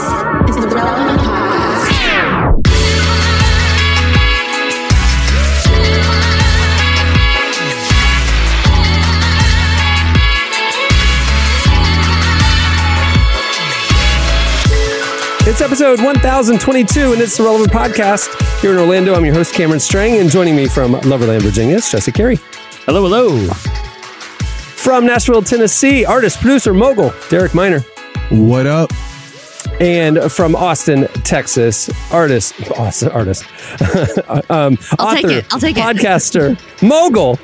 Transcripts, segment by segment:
is the Relevant Podcast. It's episode 1022, and it's the Relevant Podcast. Here in Orlando, I'm your host, Cameron Strang, and joining me from Loverland, Virginia, is Jesse Carey. Hello, hello. From Nashville, Tennessee, artist, producer, mogul, Derek Minor. What up? And from Austin, Texas, artist, artist, artist um, I'll take author, it. I'll take it. podcaster, mogul,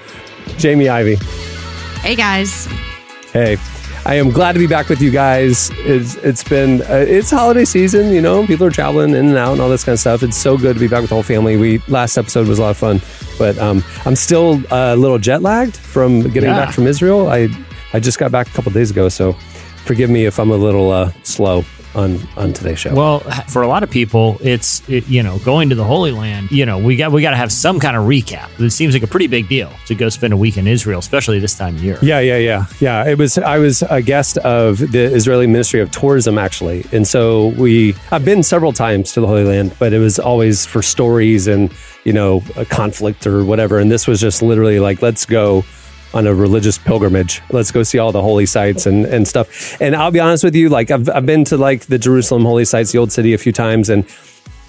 Jamie Ivey. Hey guys. Hey, I am glad to be back with you guys. It's it's been uh, it's holiday season, you know. People are traveling in and out and all this kind of stuff. It's so good to be back with the whole family. We last episode was a lot of fun, but um, I'm still a little jet lagged from getting Yeah. back from Israel. I I just got back a couple days ago, so forgive me if I'm a little uh, slow on on today's show. Well, for a lot of people, it's it, you know going to the Holy Land. You know, we got we got to have some kind of recap. It seems like a pretty big deal to go spend a week in Israel, especially this time of year. Yeah, yeah, yeah, yeah. It was. I was a guest of the Israeli Ministry of Tourism, actually, and so we. I've been several times to the Holy Land, but it was always for stories and you know a conflict or whatever. And this was just literally like, let's go on a religious pilgrimage. Let's go see all the holy sites and, and stuff. And I'll be honest with you, like I've I've been to like the Jerusalem holy sites, the old city, a few times, and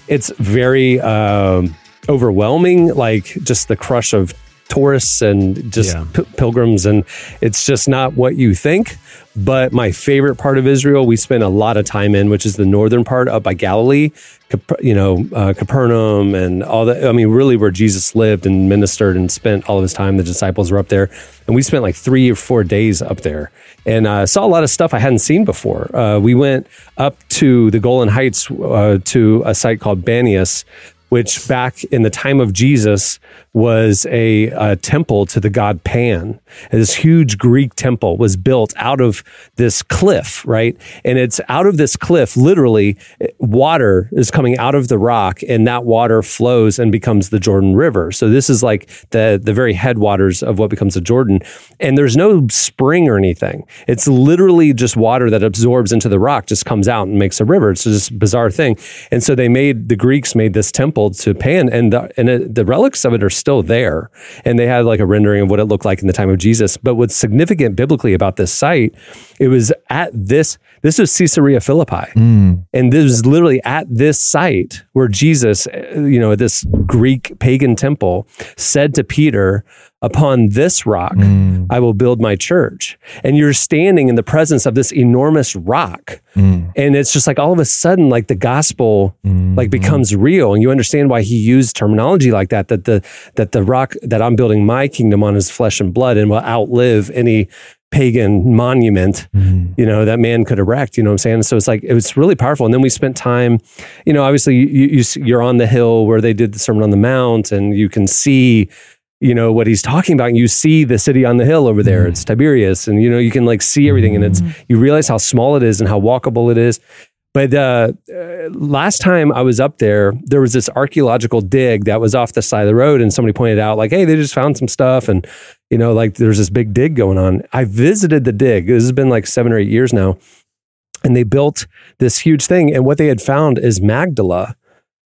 it's very um, overwhelming. Like just the crush of tourists and just Yeah. p- pilgrims, and it's just not what you think. But my favorite part of Israel, we spent a lot of time in, which is the northern part up by Galilee, Cap- you know, uh, Capernaum, and all that. I mean, really, where Jesus lived and ministered and spent all of his time. The disciples were up there, and we spent like three or four days up there, and uh, saw a lot of stuff I hadn't seen before. Uh, we went up to the Golan Heights uh, to a site called Banias, which back in the time of Jesus was a, uh temple to the god Pan. And this huge Greek temple was built out of this cliff, right? And it's out of this cliff, literally, water is coming out of the rock, and that water flows and becomes the Jordan River. So this is like the the very headwaters of what becomes the Jordan. And there's no spring or anything. It's literally just water that absorbs into the rock, just comes out and makes a river. It's just a bizarre thing. And so they made the Greeks made this temple to Pan, and the, and it, the relics of it are still there. And they had like a rendering of what it looked like in the time of Jesus. But what's significant biblically about this site, it was at this. This is Caesarea Philippi, hmm. and this is literally at this site where Jesus, you know, this Greek pagan temple, said to Peter, "Upon this rock mm. I will build my church." And you're standing in the presence of this enormous rock, mm. and it's just like all of a sudden, like the gospel, like mm-hmm. becomes real, and you understand why he used terminology like that. That the that the rock that I'm building my kingdom on is flesh and blood, and will outlive any pagan monument mm-hmm. you know that man could erect you know what i'm saying? So it's like it was really powerful. And then we spent time you know obviously you, you you're on the hill where they did the sermon on the mount and you can see you know what he's talking about and you see the city on the hill over there it's tiberias and you know you can like see everything and it's you realize how small it is and how walkable it is but uh, uh, last time I was up there, there was this archaeological dig that was off the side of the road, and somebody pointed out, like, "Hey, they just found some stuff," and you know, like, there's this big dig going on. I visited the dig. This has been like seven or eight years now, and they built this huge thing. And what they had found is Magdala,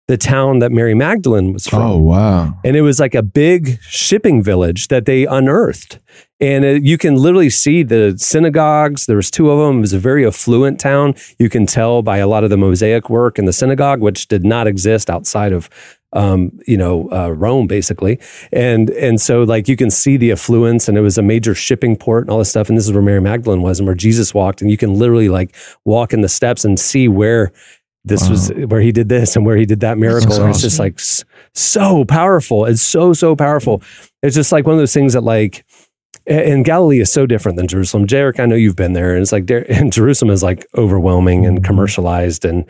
the town that Mary Magdalene was from. Oh wow. and it was like a big shipping village that they unearthed. And it, you can literally see the synagogues. There was two of them. It was a very affluent town. You can tell by a lot of the mosaic work in the synagogue which did not exist outside of um, you know uh, rome basically. And and so like you can see the affluence and it was a major shipping port and all this stuff. And this is where mary magdalene was and where jesus walked. And you can literally like walk in the steps and see where this was where he did this and where he did that miracle. And it's just like so powerful. It's so, so powerful. It's just like one of those things that like, and Galilee is so different than Jerusalem. Derek, I know you've been there, and it's like there, and Jerusalem is like overwhelming and mm-hmm. commercialized, and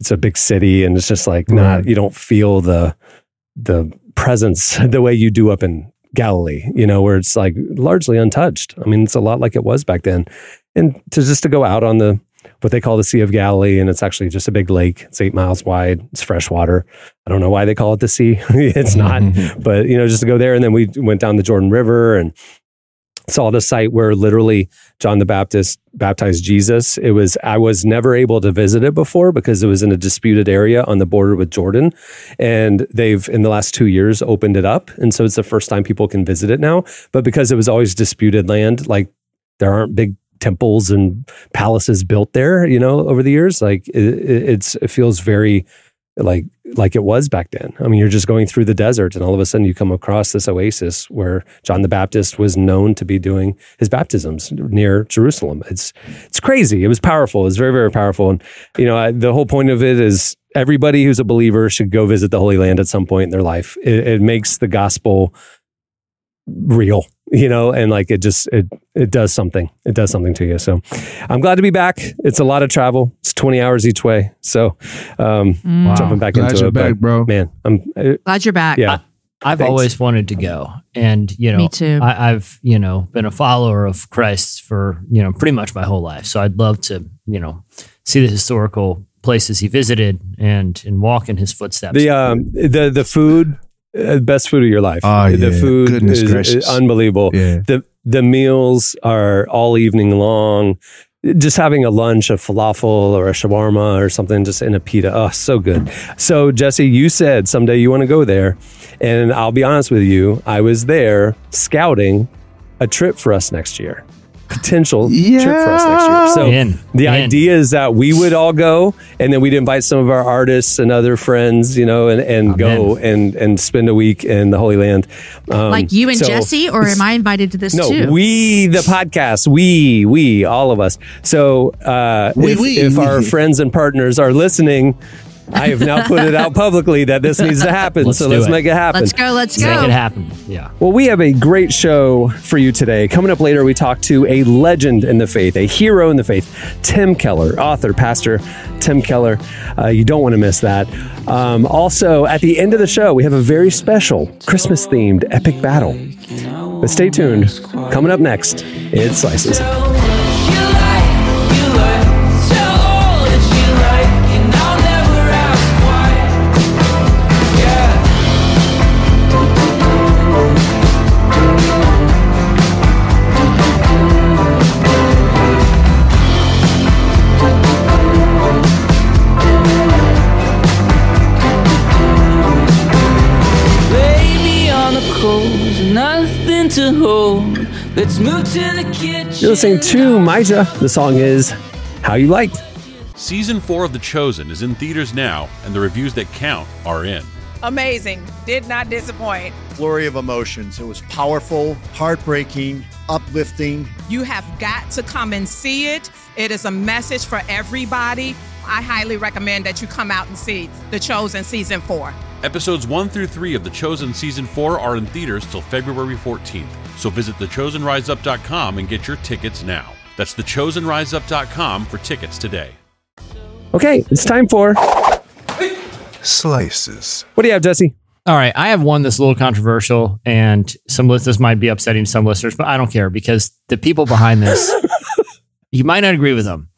it's a big city, and it's just like not you don't feel the the presence the way you do up in Galilee, you know, where it's like largely untouched. I mean, it's a lot like it was back then, and to just to go out on the what they call the Sea of Galilee, and it's actually just a big lake. It's eight miles wide. It's fresh water. I don't know why they call it the sea. it's not, but you know, just to go there, and then we went down the Jordan River and saw the site where literally John the Baptist baptized Jesus. It was I was never able to visit it before because it was in a disputed area on the border with Jordan, and they've in the last two years opened it up, and so it's the first time people can visit it now. But because it was always disputed land, like there aren't big temples and palaces built there, you know, over the years, like it, it's it feels very like like it was back then. I mean, you're just going through the desert, and all of a sudden you come across this oasis where John the Baptist was known to be doing his baptisms near Jerusalem. It's it's crazy. It was powerful. It was very very powerful, and you know I, the whole point of it is everybody who's a believer should go visit the Holy Land at some point in their life. It, it makes the gospel real you know, and like it just it it does something. It does something to you. So I'm glad to be back. It's a lot of travel. It's 20 hours each way. So um Mm. jumping back Glad into you're it, back, but, bro. Man, I'm Glad you're back. yeah. I've Thanks. always wanted to go, and you know, Me too. I, I've you know been a follower of Christ for you know pretty much my whole life. So I'd love to you know see the historical places he visited and and walk in his footsteps. The um the the food Uh, best food of your life. Oh, the yeah. food Goodness is, is unbelievable. Yeah. The the meals are all evening long. Just having a lunch, a falafel or a shawarma or something, just in a pita. Oh, so good. So, Jesse, you said someday you want to go there. And I'll be honest with you, I was there scouting a trip for us next year. Potential trip for us next year. So, In. the In. idea is that we would all go and then we'd invite some of our artists and other friends, you know, and, and go and, and spend a week in the Holy Land. Um, like you and so- Jesse, or am I invited to this no, too? we, the podcast, we, we, all of us. So uh, We, if, we, if our friends and partners are listening, I have now put it out publicly that this needs to happen. Let's so let's it. make it happen. let's go. Let's go. Make it happen. Yeah. Well, we have a great show for you today. Coming up later, we talk to a legend in the faith, a hero in the faith, Tim Keller, author, pastor Tim Keller. Uh, you don't want to miss that. Um, also, at the end of the show, we have a very special Christmas themed epic battle. But stay tuned. Coming up next, it's Slices. Let's move to the kitchen. You're listening to Maija. The song is How You Like. Season 4 of The Chosen is in theaters now, and the reviews that count are in. amazing. Did not disappoint. flurry of emotions. It was powerful, heartbreaking, uplifting. You have got to come and see it. It is a message for everybody. I highly recommend that you come out and see The Chosen Season 4. Episodes 1 through 3 of The Chosen Season 4 are in theaters till February 14th, so visit thechosenriseup.com and get your tickets now. That's thechosenriseup.com for tickets today. Okay, it's time for Slices. what do you have, Jesse? All right, I have one that's a little controversial, and some listeners might be upsetting some listeners, but I don't care because the people behind this, you might not agree with them,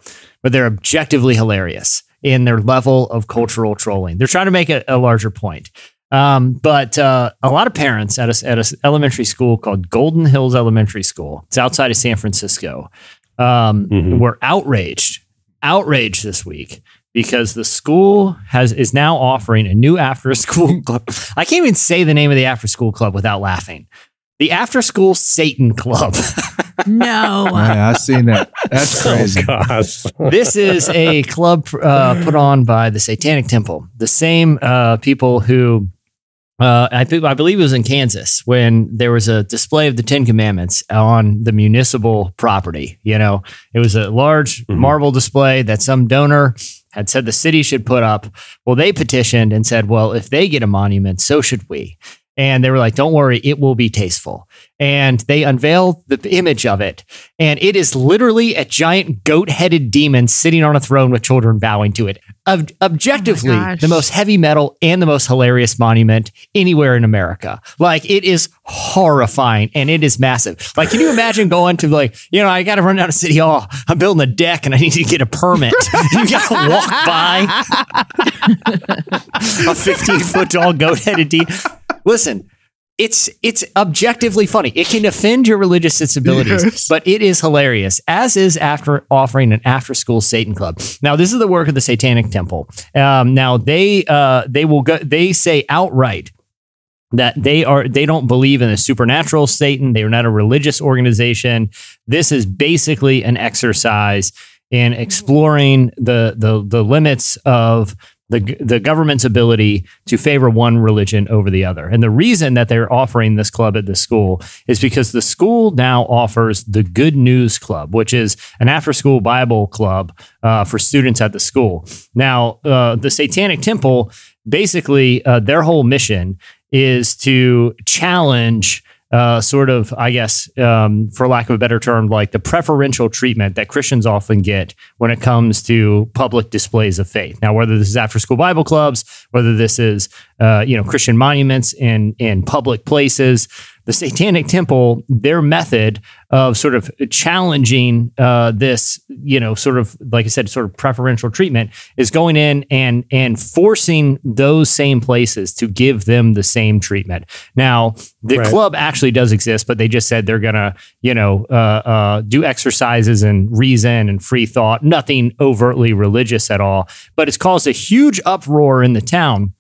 but they're objectively hilarious in their level of cultural trolling. They're trying to make a, a larger point. Um, but uh, a lot of parents at a, at a elementary school called Golden Hills Elementary School, it's outside of San Francisco, um, Mhm. were outraged, outraged this week because the school has is now offering a new after school club. I can't even say the name of the after school club without laughing. The After School Satan Club. no. Man, I seen that. That's crazy. Gosh. this is a club uh, put on by the Satanic Temple, the same uh, people who. Uh, I think I believe it was in Kansas when there was a display of the Ten Commandments on the municipal property. You know, it was a large Mhm. marble display that some donor had said the city should put up. Well, they petitioned and said, "Well, if they get a monument, so should we." And they were like, "Don't worry, it will be tasteful." And they unveiled the image of it, and it is literally a giant goat-headed demon sitting on a throne with children bowing to it. Ob- objectively, oh gosh. the most heavy metal and the most hilarious monument anywhere in America. Like it is horrifying and it is massive. Like, can you imagine going to like, you know, I got to run down to City Hall. I'm building a deck and I need to get a permit. you got to walk by a 15 foot tall goat headed demon. Listen, it's it's objectively funny. It can offend your religious sensibilities, Yes. but it is hilarious. As is after offering an after school Satan club. Now, this is the work of the Satanic Temple. Um, now they uh, they will go. They say outright that they are they don't believe in a supernatural Satan. They are not a religious organization. This is basically an exercise in exploring the the the limits of the the government's ability to favor one religion over the other. And the reason that they're offering this club at this school is because the school now offers the Good News Club, which is an after school Bible club uh, for students at the school. Now, uh, the Satanic Temple basically uh, their whole mission is to challenge uh, sort of, I guess, um, for lack of a better term, like the preferential treatment that Christians often get when it comes to public displays of faith. Now, whether this is after school Bible clubs, whether this is, uh, you know, Christian monuments in in public places, the Satanic Temple, their method of sort of challenging uh, this, you know, sort of like I said, sort of preferential treatment is going in and and forcing those same places to give them the same treatment. Now, the Right. club actually does exist, but they just said they're gonna, you know, uh, uh, do exercises and reason and free thought, nothing overtly religious at all. But it's caused a huge uproar in the town.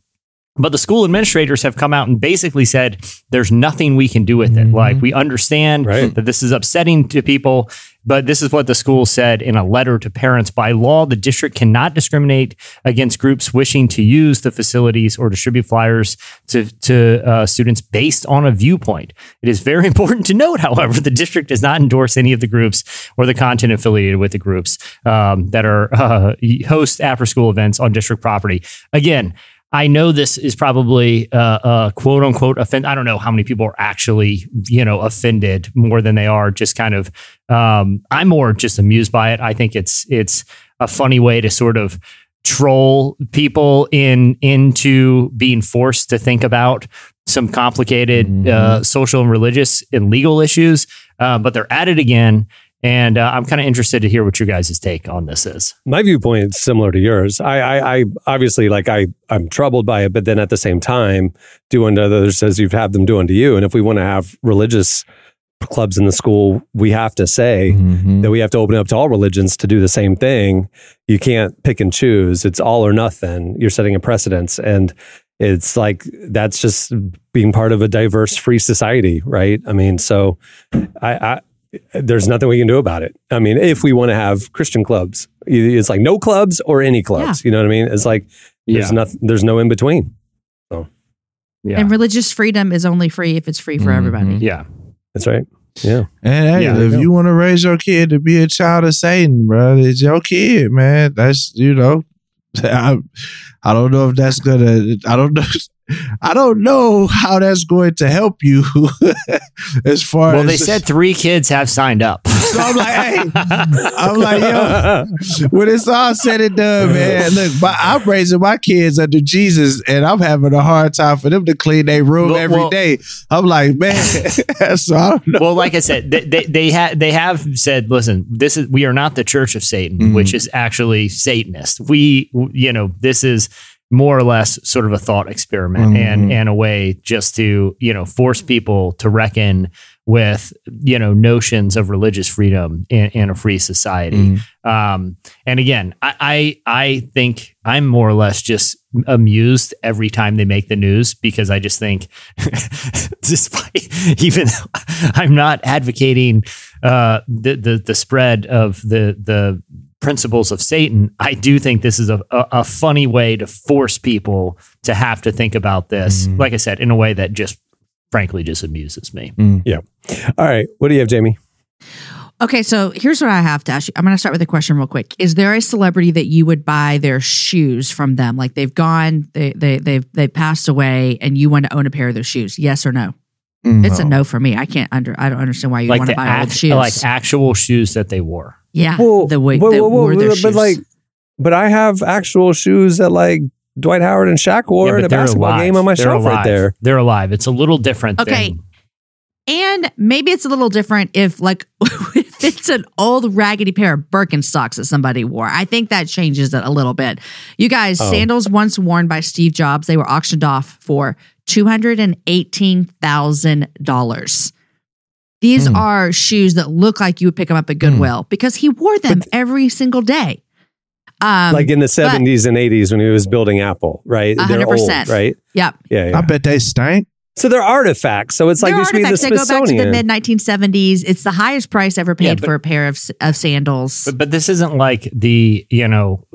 But the school administrators have come out and basically said there's nothing we can do with it. Like we understand Right. that this is upsetting to people, but this is what the school said in a letter to parents. By law, the district cannot discriminate against groups wishing to use the facilities or distribute flyers to to uh, students based on a viewpoint. It is very important to note, however, the district does not endorse any of the groups or the content affiliated with the groups um, that are uh, host after school events on district property. Again. I know this is probably uh, uh, quote unquote offend. I don't know how many people are actually, you know, offended more than they are just kind of. Um, I'm more just amused by it. I think it's it's a funny way to sort of troll people in into being forced to think about some complicated uh, social and religious and legal issues. Uh, but they're at it again, and uh, I'm kind of interested to hear what your guys' take on this is. my viewpoint is similar to yours. I, I, I obviously like I, I'm troubled by it, but then at the same time, do unto others as you've had them do unto you. And if we want to have religious clubs in the school, we have to say Mhm. that we have to open up to all religions to do the same thing. You can't pick and choose. It's all or nothing. You're setting a precedence. And it's like that's just being part of a diverse free society, right? I mean, so I, I there's nothing we can do about it. I mean, if we want to have Christian clubs, it's like no clubs or any clubs. You know what I mean? It's like there's nothing there's no in between. So, yeah, And religious freedom is only free if it's free for Mhm. everybody. yeah. That's right. Yeah. And hey, Yeah, if you want to raise your kid to be a child of Satan, bro, it's your kid, man. That's you know, I, I don't know if that's gonna. I don't know. I don't know how that's going to help you as far as Well, as they said three kids have signed up. So I'm like, hey, I'm like, yo, when it's all said and done, man, look, my, I'm raising my kids under Jesus, and I'm having a hard time for them to clean their room Well, every well- day. I'm like, man, so I don't know. well, like I said, they they they, ha- they have said, listen, this is we are not the Church of Satan, Mhm. which is actually Satanist. We, you know, this is more or less sort of a thought experiment and Mhm. and a way just to you know force people to reckon with you know notions of religious freedom in, in a free society. Um, and again, I, I I think I'm more or less just amused every time they make the news because I just think, despite even I'm not advocating uh, the, the the spread of the the principles of Satan, I do think this is a, a, a funny way to force people to have to think about this. Mhm. Like I said, in a way that just frankly just amuses me. Yeah. All right. What do you have, Jamie? Okay, so here's what I have to ask you. I'm going to start with a question real quick. Is there a celebrity that you would buy their shoes from them? Like they've gone, they they they've they passed away, and you want to own a pair of those shoes? Yes or no? It's a no for me. I can't under. I don't understand why you Like want to buy old act- shoes. like actual shoes that they wore. Yeah, the way whoa, they whoa, whoa, wore their but shoes. like, but I have actual shoes that like Dwight Howard and Shaq wore Yeah, at but a basketball alive. game on my They're shelf right there. They're alive. It's a little different. Okay. than- And maybe it's a little different if like if it's an old raggedy pair of Birkenstocks that somebody wore. I think that changes it a little bit. You guys, Oh. sandals once worn by Steve Jobs, they were auctioned off for $218,000. These Hmm. are shoes that look like you would pick them up at Goodwill because he wore them every single day. Um, like in the but- 70s and 80s when he was building Apple, right? A They're hundred old, percent. right? Yep. Yeah, yeah. I bet they stank. So they're artifacts. So it's like They're they should be the artifacts. They go back to the mid 1970s. It's the highest price ever paid Yeah, but- for a pair of, of sandals. But, but this isn't like the, you know,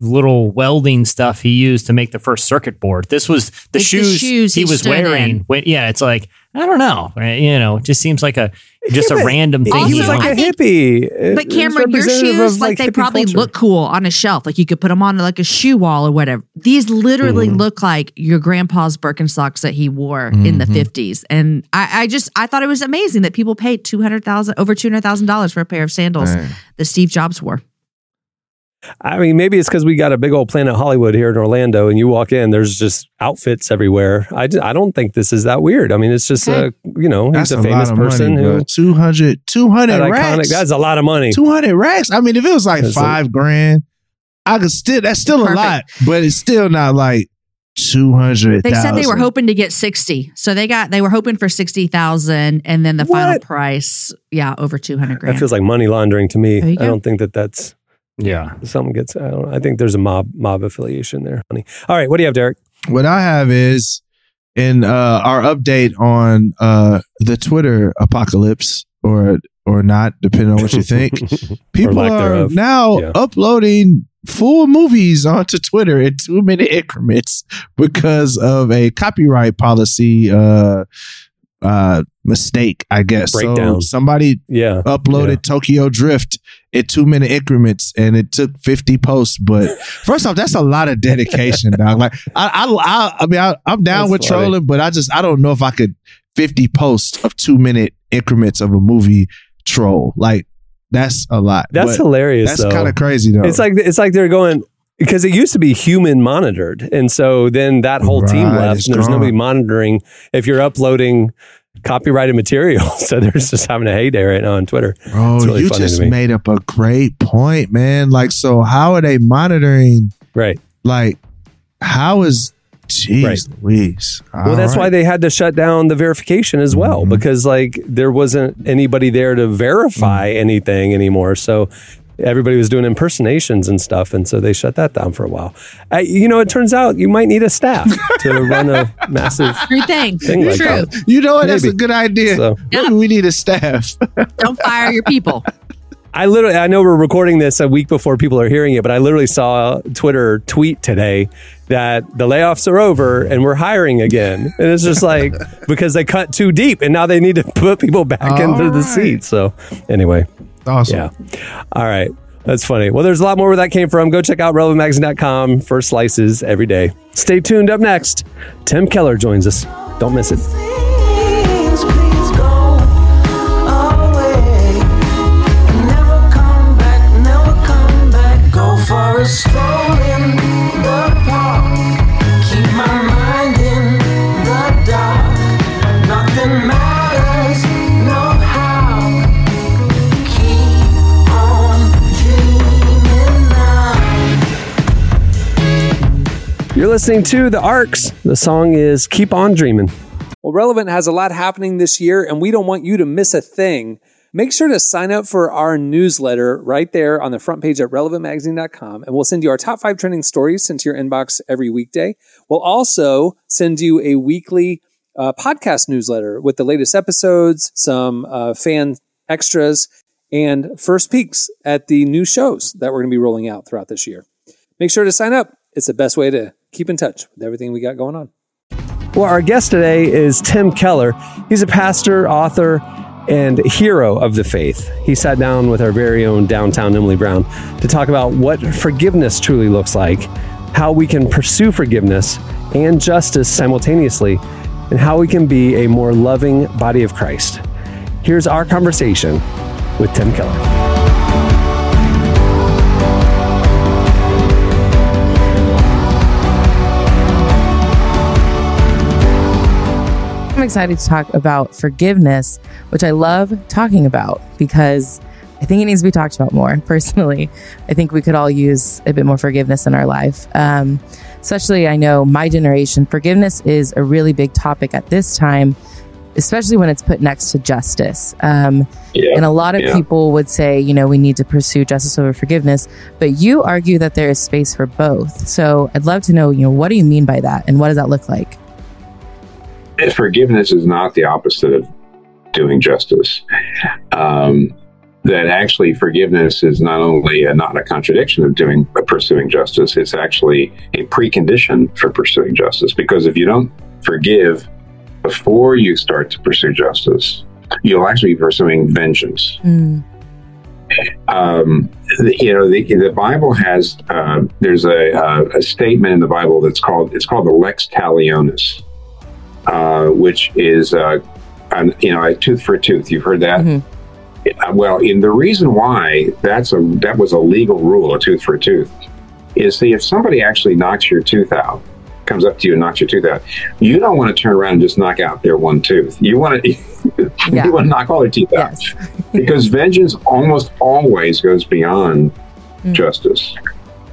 little welding stuff he used to make the first circuit board. This was the It's the shoes, shoes he he was wearing. When, yeah, it's like, I don't know. You know, it just seems like a just Yeah, a random thing. he was like a think- hippie. It- But it Cameron, your shoes, of, like, they probably culture. look cool on a shelf. Like you could put them on like a shoe wall or whatever. These literally Mhm. look like your grandpa's Birkenstocks that he wore in the Mhm. 50s. And I, I just, I thought it was amazing that people paid 200000 over $200,000 for a pair of sandals Man. that Steve Jobs wore. I mean, maybe it's because we got a big old Planet Hollywood here in Orlando, and you walk in, there's just outfits everywhere. I, I don't think this is that weird. I mean, it's just Okay. a you know he's That's a famous lot of person money, who bro. 200, 200 that iconic. racks. That's a lot of money. 200 racks. I mean, if it was like That's a- five grand, I could still, that's still a lot, but it's still not like 200. They said they were hoping to get 60. So they got, they were hoping for 60,000 and then the final price, yeah, over 200 That feels like money laundering to me. I don't think that that's yeah. something gets. I don't. I think there's a mob mob affiliation there. Honey. All right, what do you have, Derek? What I have is in uh, our update on uh, the Twitter apocalypse or or not, depending on what you think. People are thereof. now Yeah. uploading full movies onto Twitter in two minute increments because of a copyright policy uh, uh, mistake, I guess. So somebody Yeah, uploaded Yeah. Tokyo Drift in two minute increments and it took 50 posts. But first off, that's a lot of dedication, dog. Like, I, I, I, I mean, I, I'm down That's with funny. trolling, but I just, I don't know if I could 50 posts of two minute increments of a movie troll. Like, that's a lot. that's But hilarious. That's kind of crazy, though. It's like it's like they're going because it used to be human monitored, and so then that whole team left, and there's gone. nobody monitoring if you're uploading copyrighted material. So they're just having a heyday right now on Twitter. Bro, really you just made up a great point, man. Like, so how are they monitoring? Right. Like, how is, jeez Right. Louise. Well, that's why they had to shut down the verification as well Mhm. because like there wasn't anybody there to verify anything anymore. So everybody was doing impersonations and stuff, and so they shut that down for a while. Uh, you know, it turns out you might need a staff to run a massive True thing. thing like True. that. You know what? That's a good idea. So- Maybe we need a staff. Don't fire your people. I literally, I know we're recording this a week before people are hearing it, but I literally saw a Twitter tweet today that the layoffs are over and we're hiring again. And it's just like because they cut too deep and now they need to put people back All into the seat. So anyway, awesome. yeah. All right. That's funny. Well, there's a lot more where that came from. Go check out relevantmagazine.com for slices every day. Stay tuned. Up next, Tim Keller joins us. Don't miss it. Please, You're listening to The Arcs. The song is Keep On Dreaming. Well, Relevant has a lot happening this year, and we don't want you to miss a thing. Make sure to sign up for our newsletter right there on the front page at relevantmagazine.com, and we'll send you our top five trending stories sent to your inbox every weekday. We'll also send you a weekly uh, podcast newsletter with the latest episodes, some uh, fan extras, and first peeks at the new shows that we're going to be rolling out throughout this year. Make sure to sign up. It's the best way to keep in touch with everything we got going on. Well, our guest today is Tim Keller. He's a pastor, author, and hero of the faith. He sat down with our very own downtown Emily Brown to talk about what forgiveness truly looks like, how we can pursue forgiveness and justice simultaneously, and how we can be a more loving body of Christ. Here's our conversation with Tim Keller. I'm excited to talk about forgiveness, which I love talking about because I think it needs to be talked about more. Personally, I think we could all use a bit more forgiveness in our life. Um, especially I know my generation, forgiveness is a really big topic at this time, especially when it's put next to justice. Um, Yeah, and a lot of yeah. people would say, you know, we need to pursue justice over forgiveness, but you argue that there is space for both. So I'd love to know, you know, what do you mean by that, and what does that look like? Forgiveness is not the opposite of doing justice. Um, that actually forgiveness is not only a, not a contradiction of doing pursuing justice, it's actually a precondition for pursuing justice. Because if you don't forgive before you start to pursue justice, you'll actually be pursuing vengeance. um, the- you know, the, the Bible has uh, there's a, uh, a statement in the Bible that's called it's called the lex talionis, uh, which is uh, an, you know a tooth for a tooth. You've heard that. Uh, Well, in the reason why that's a that was a legal rule, a tooth for a tooth, is see if somebody actually knocks your tooth out, comes up to you and knocks your tooth out, you don't want to turn around and just knock out their one tooth. You want to you want to knock all their teeth out because vengeance almost always goes beyond justice.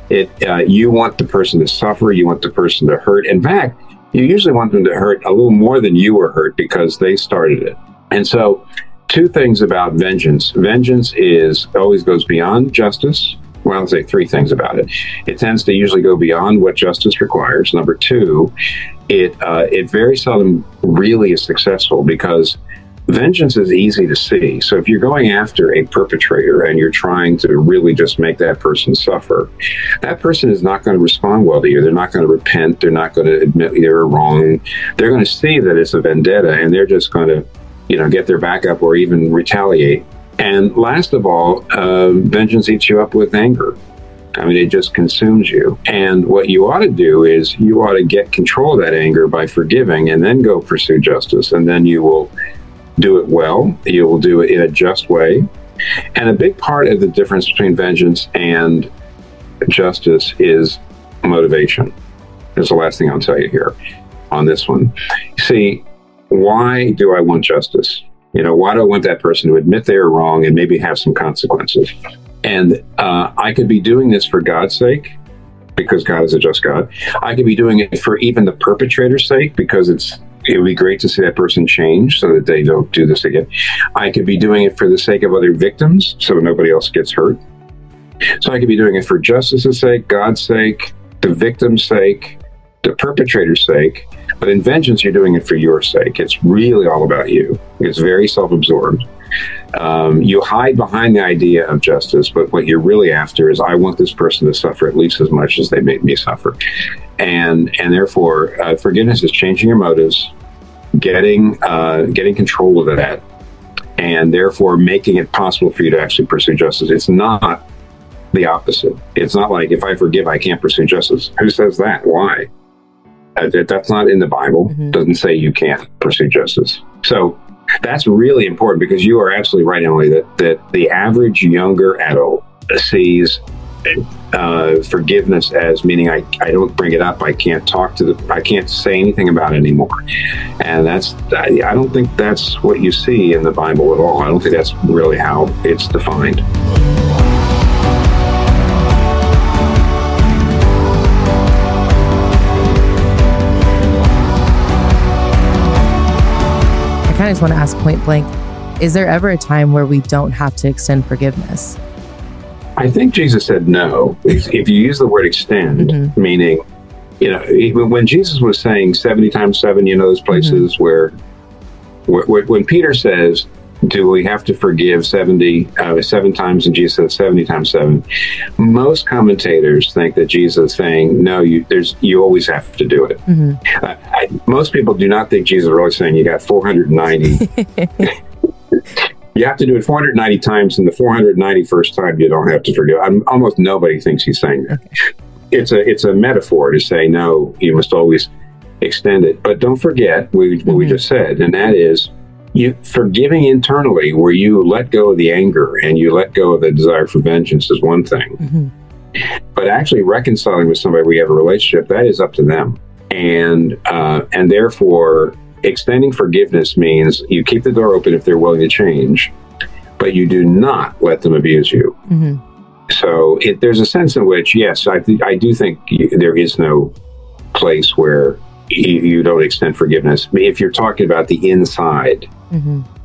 It uh, you want the person to suffer, you want the person to hurt. In fact, you usually want them to hurt a little more than you were hurt because they started it. And so, two things about vengeance: vengeance is always goes beyond justice. Well, I'll say three things about it. It tends to usually go beyond what justice requires. Number two, it uh, it very seldom really is successful because vengeance is easy to see. So if you're going after a perpetrator and you're trying to really just make that person suffer, that person is not going to respond well to you. They're not going to repent. They're not going to admit they were wrong. They're going to see that it's a vendetta and they're just going to, you know, get their back up or even retaliate. And last of all, uh, vengeance eats you up with anger. I mean, it just consumes you. And what you ought to do is you ought to get control of that anger by forgiving and then go pursue justice. And then you will do it well. You will do it in a just way. And a big part of the difference between vengeance and justice is motivation. Is the last thing I'll tell you here on this one. See, why do I want justice? You know, why do I want that person to admit they are wrong and maybe have some consequences? And uh, I could be doing this for God's sake, because God is a just God. I could be doing it for even the perpetrator's sake, because it's it would be great to see that person change so that they don't do this again. I could be doing it for the sake of other victims, so nobody else gets hurt. So I could be doing it for justice's sake, God's sake, the victim's sake, the perpetrator's sake. But in vengeance, you're doing it for your sake. It's really all about you. It's very self-absorbed. Um, you hide behind the idea of justice, but what you're really after is I want this person to suffer at least as much as they made me suffer, and and therefore uh, forgiveness is changing your motives, getting uh, getting control of that, and therefore making it possible for you to actually pursue justice. It's not the opposite. It's not like if I forgive, I can't pursue justice. Who says that? Why? Uh, that- that's not in the Bible. Doesn't say you can't pursue justice. So that's really important because you are absolutely right, Emily. That that the average younger adult sees uh, forgiveness as meaning I, I don't bring it up. I can't talk to the. I can't say anything about it anymore. And that's I, I don't think that's what you see in the Bible at all. I don't think that's really how it's defined. I just want to ask point blank is there ever a time where we don't have to extend forgiveness? I think Jesus said no. If, if you use the word extend, mm-hmm. meaning, you know, when Jesus was saying 70 times seven, you know, those mm-hmm. places where, where, where- when Peter says, do we have to forgive 70, uh, seven times, and Jesus says 70 times seven, most commentators think that Jesus is saying, no, you, there's, you always have to do it. Uh, I, most people do not think Jesus is really saying you got 490. you have to do it 490 times, and the 491st time you don't have to forgive. I'm, almost nobody thinks he's saying that. It's a it's a metaphor to say no. You must always extend it, but don't forget we, what we just said, and that is you forgiving internally, where you let go of the anger and you let go of the desire for vengeance, is one thing. But actually reconciling with somebody we have a relationship, that is up to them. And uh, and therefore extending forgiveness means you keep the door open if they're willing to change, but you do not let them abuse you. So it, there's a sense in which, yes, I, th- I do think you, there is no place where you, you don't extend forgiveness. If you're talking about the inside,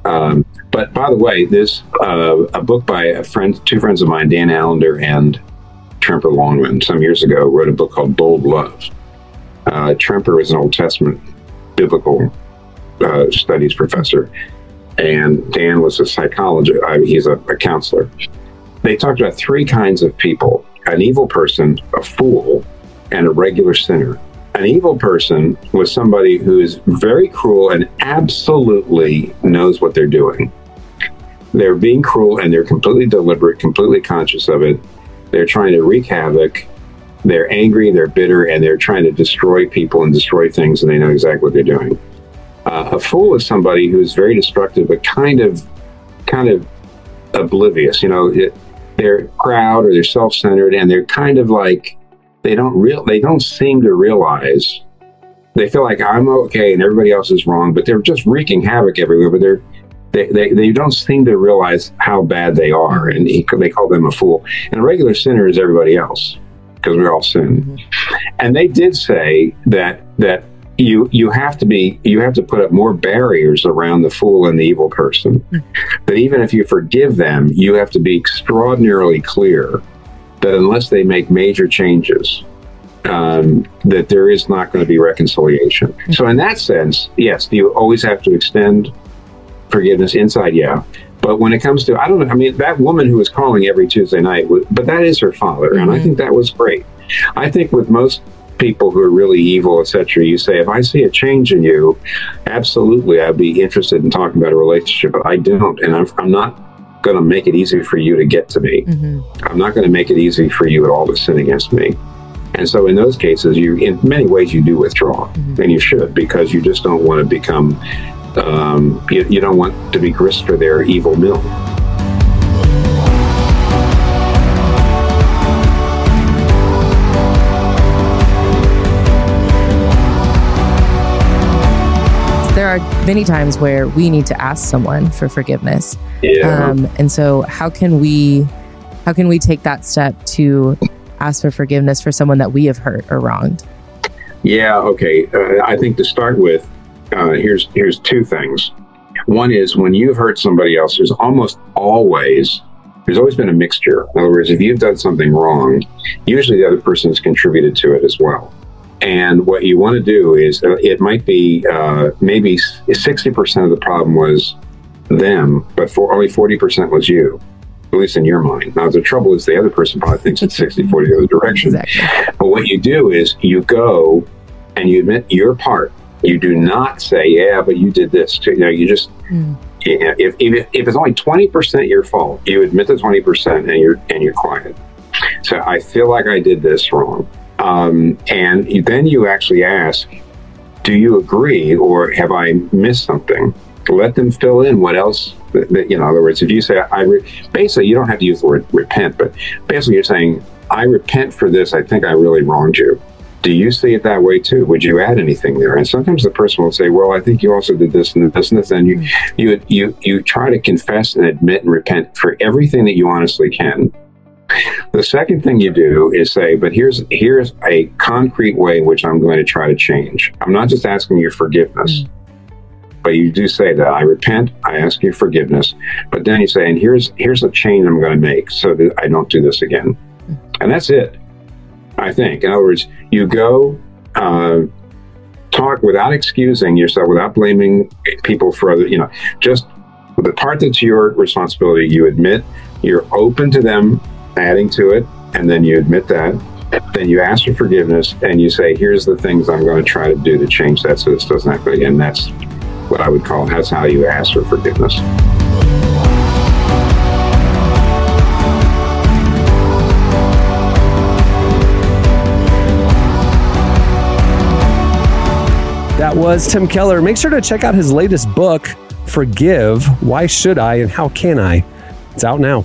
um, but by the way, this uh, a book by a friend, two friends of mine, Dan Allender and Tremper Longman, some years ago, wrote a book called Bold Love. Uh, Tremper is an Old Testament biblical uh, studies professor, and Dan was a psychologist. I mean, he's a, a counselor. They talked about three kinds of people: an evil person, a fool, and a regular sinner. An evil person was somebody who is very cruel and absolutely knows what they're doing. They're being cruel and they're completely deliberate, completely conscious of it. They're trying to wreak havoc. They're angry, they're bitter, and they're trying to destroy people and destroy things, and they know exactly what they're doing. Uh, a fool is somebody who's very destructive, but kind of, kind of oblivious. You know, it, they're proud or they're self-centered, and they're kind of like they don't real they don't seem to realize they feel like I'm okay and everybody else is wrong, but they're just wreaking havoc everywhere. But they're they, they, they don't seem to realize how bad they are, and he, they call them a fool. And a regular sinner is everybody else because we all sin. Mm-hmm. And they did say that that you you have to be you have to put up more barriers around the fool and the evil person. Mm. That even if you forgive them, you have to be extraordinarily clear that unless they make major changes, um, that there is not going to be reconciliation. So, in that sense, yes, you always have to extend forgiveness inside, yeah. But when it comes to, I don't know, I mean, that woman who was calling every Tuesday night, but that is her father, and I think that was great. I think with most people who are really evil, etc., you say, if I see a change in you, absolutely, I'd be interested in talking about a relationship, but I don't, and I'm, I'm not going to make it easy for you to get to me. I'm not going to make it easy for you at all to sin against me. And so, in those cases, you, in many ways, you do withdraw, and you should because you just don't want to become, um, you, you don't want to be grist for their evil mill. Many times where we need to ask someone for forgiveness. Yeah. Um, and so how can we how can we take that step to ask for forgiveness for someone that we have hurt or wronged? Yeah, okay. Uh, I think to start with, uh, here's here's two things. One is when you've hurt somebody else, there's almost always there's always been a mixture. In other words, if you've done something wrong, usually the other person has contributed to it as well. And what you want to do is, uh, it might be uh, maybe sixty percent of the problem was them, but for only forty percent was you. At least in your mind. Now, the trouble is the other person probably thinks it's 60 40 the other direction. But what you do is you go and you admit your part. You do not say, yeah, but you did this. too." You know, you just, you know, if, if, if it's only 20% your fault, you admit the 20% and you're, and you're quiet. So I feel like I did this wrong. Um, and then you actually ask, do you agree or have I missed something? Let them fill in what else. That, you know, in other words, if you say, I re- basically, you don't have to use the word repent, but basically, you're saying, I repent for this. I think I really wronged you. Do you see it that way too? Would you add anything there? And sometimes the person will say, "Well, I think you also did this and this and this." And you, you, you, you try to confess and admit and repent for everything that you honestly can. The second thing you do is say, but here's here's a concrete way in which I'm going to try to change. I'm not just asking your forgiveness, but you do say that I repent, I ask your forgiveness, but then you say, and here's here's a change I'm going to make so that I don't do this again, and that's it. I think. In other words, you go uh, talk without excusing yourself, without blaming people for other. You know, just the part that's your responsibility. You admit you're open to them adding to it, and then you admit that. Then you ask for forgiveness, and you say, "Here's the things I'm going to try to do to change that, so this doesn't happen again." That's what I would call. That's how you ask for forgiveness. That was Tim Keller. Make sure to check out his latest book, Forgive Why Should I and How Can I? It's out now.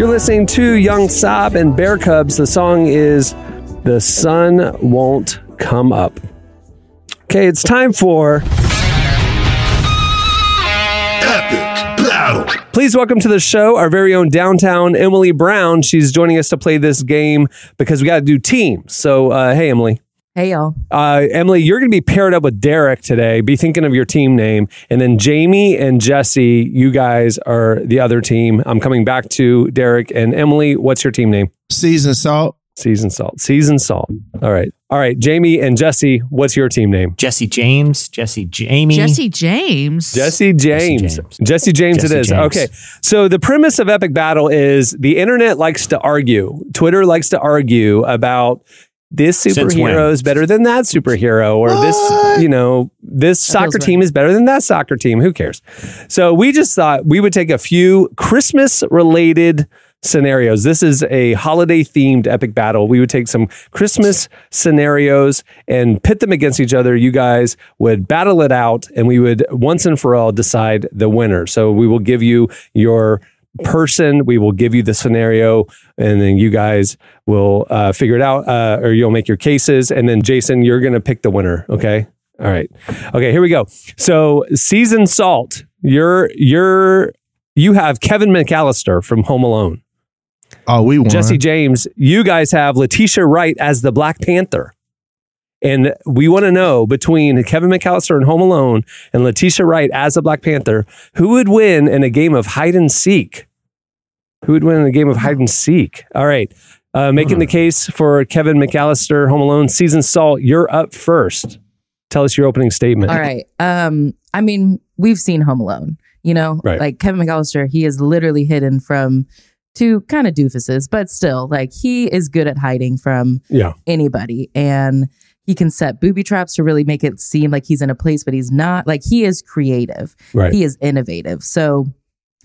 You're listening to Young Sob and Bear Cubs. The song is The Sun Won't Come Up. Okay, it's time for Please welcome to the show our very own downtown Emily Brown. She's joining us to play this game because we got to do teams. So, uh, hey, Emily. Hey, y'all. Uh, Emily, you're going to be paired up with Derek today. Be thinking of your team name. And then Jamie and Jesse, you guys are the other team. I'm coming back to Derek and Emily. What's your team name? Season salt. Season salt. Season salt. All right. All right. Jamie and Jesse, what's your team name? Jesse James, Jesse Jamie. Jesse James. Jesse James. James. Jesse James Jesse it is. James. Okay. So the premise of Epic Battle is the internet likes to argue. Twitter likes to argue about this superhero is better than that superhero, or this, you know, this soccer team right. is better than that soccer team. Who cares? So we just thought we would take a few Christmas related scenarios. This is a holiday themed epic battle. We would take some Christmas scenarios and pit them against each other. You guys would battle it out and we would once and for all decide the winner. So we will give you your person, we will give you the scenario, and then you guys will uh, figure it out uh, or you'll make your cases. And then Jason, you're going to pick the winner. Okay. All right. Okay, here we go. So season salt, you're you're you have Kevin McAllister from Home Alone. Oh, we won. Jesse James, you guys have Letitia Wright as the Black Panther. And we want to know between Kevin McAllister and Home Alone and Letitia Wright as the Black Panther, who would win in a game of hide and seek? Who would win in a game of hide and seek? All right. Uh, making the case for Kevin McAllister, Home Alone, season salt, you're up first. Tell us your opening statement. All right. Um, I mean, we've seen Home Alone. You know, Right. like Kevin McAllister, he is literally hidden from two kind of doofuses, but still, like he is good at hiding from Yeah. anybody, and he can set booby traps to really make it seem like he's in a place, but he's not. Like he is creative. Right. He is innovative. So.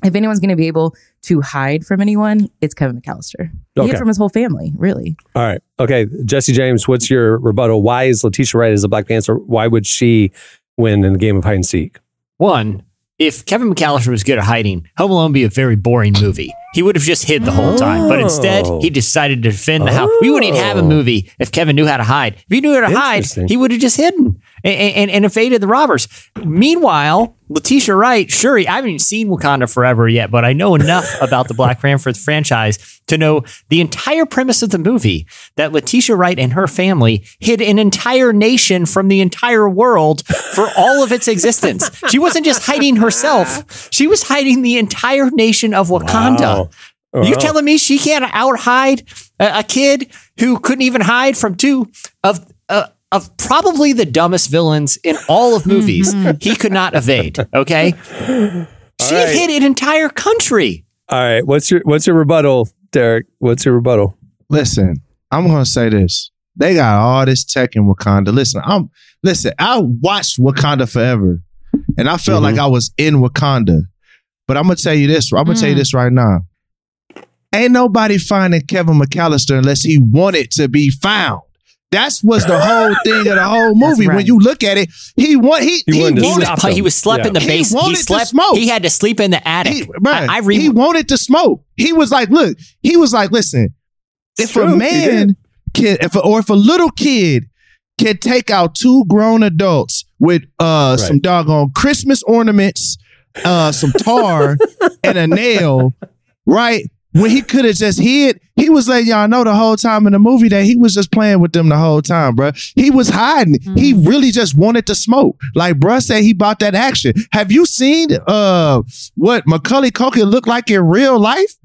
If anyone's going to be able to hide from anyone, it's Kevin McAllister. He Okay. hid from his whole family, really. All right. Okay. Jesse James, what's your rebuttal? Why is Letitia Wright as a Black Panther? Why would she win in a game of hide and seek? One, if Kevin McAllister was good at hiding, Home Alone would be a very boring movie. He would have just hid the whole time. But instead, Oh. he decided to defend the house. We wouldn't even have a Oh. movie if Kevin knew how to hide. If he knew how to hide, he would have just hidden and, and, and evaded the robbers. Meanwhile, Letitia Wright, sure, I haven't seen Wakanda Forever yet, but I know enough about the Black Panther franchise to know the entire premise of the movie that Letitia Wright and her family hid an entire nation from the entire world for all of its existence. She wasn't just hiding herself, she was hiding the entire nation of Wakanda. Wow. You Wow. telling me she can't out hide a, a kid who couldn't even hide from two of of probably the dumbest villains in all of movies? he could not evade. Okay, she right. hid an entire country. All right. What's your what's your rebuttal, Derek? What's your rebuttal? Listen, I'm gonna say this. They got all this tech in Wakanda. Listen, I'm listen, I watched Wakanda forever. And I felt like mm-hmm. I was in Wakanda. But I'm gonna tell you this, I'm gonna tell you mm. this right now. Ain't nobody finding Kevin McAllister unless he wanted to be found. That's was the whole thing of the whole movie. When you look at it, he want he He he, wanted to He was, wanted, he was slept in the Yeah. He basement. He, wanted to smoke. He had to sleep in the attic. he, bruh, I, I re- he wanted to smoke. He was like, look, he was like, listen, It's if true, a man can, if a, or if a little kid can take out two grown adults with uh some doggone Christmas ornaments, uh some tar and a nail, right? When he could have just hid, he was letting y'all know the whole time in the movie that he was just playing with them the whole time, bro. He was hiding. He really just wanted to smoke. Like bruh said, he bought that action. Have you seen uh what Macaulay Culkin looked like in real life?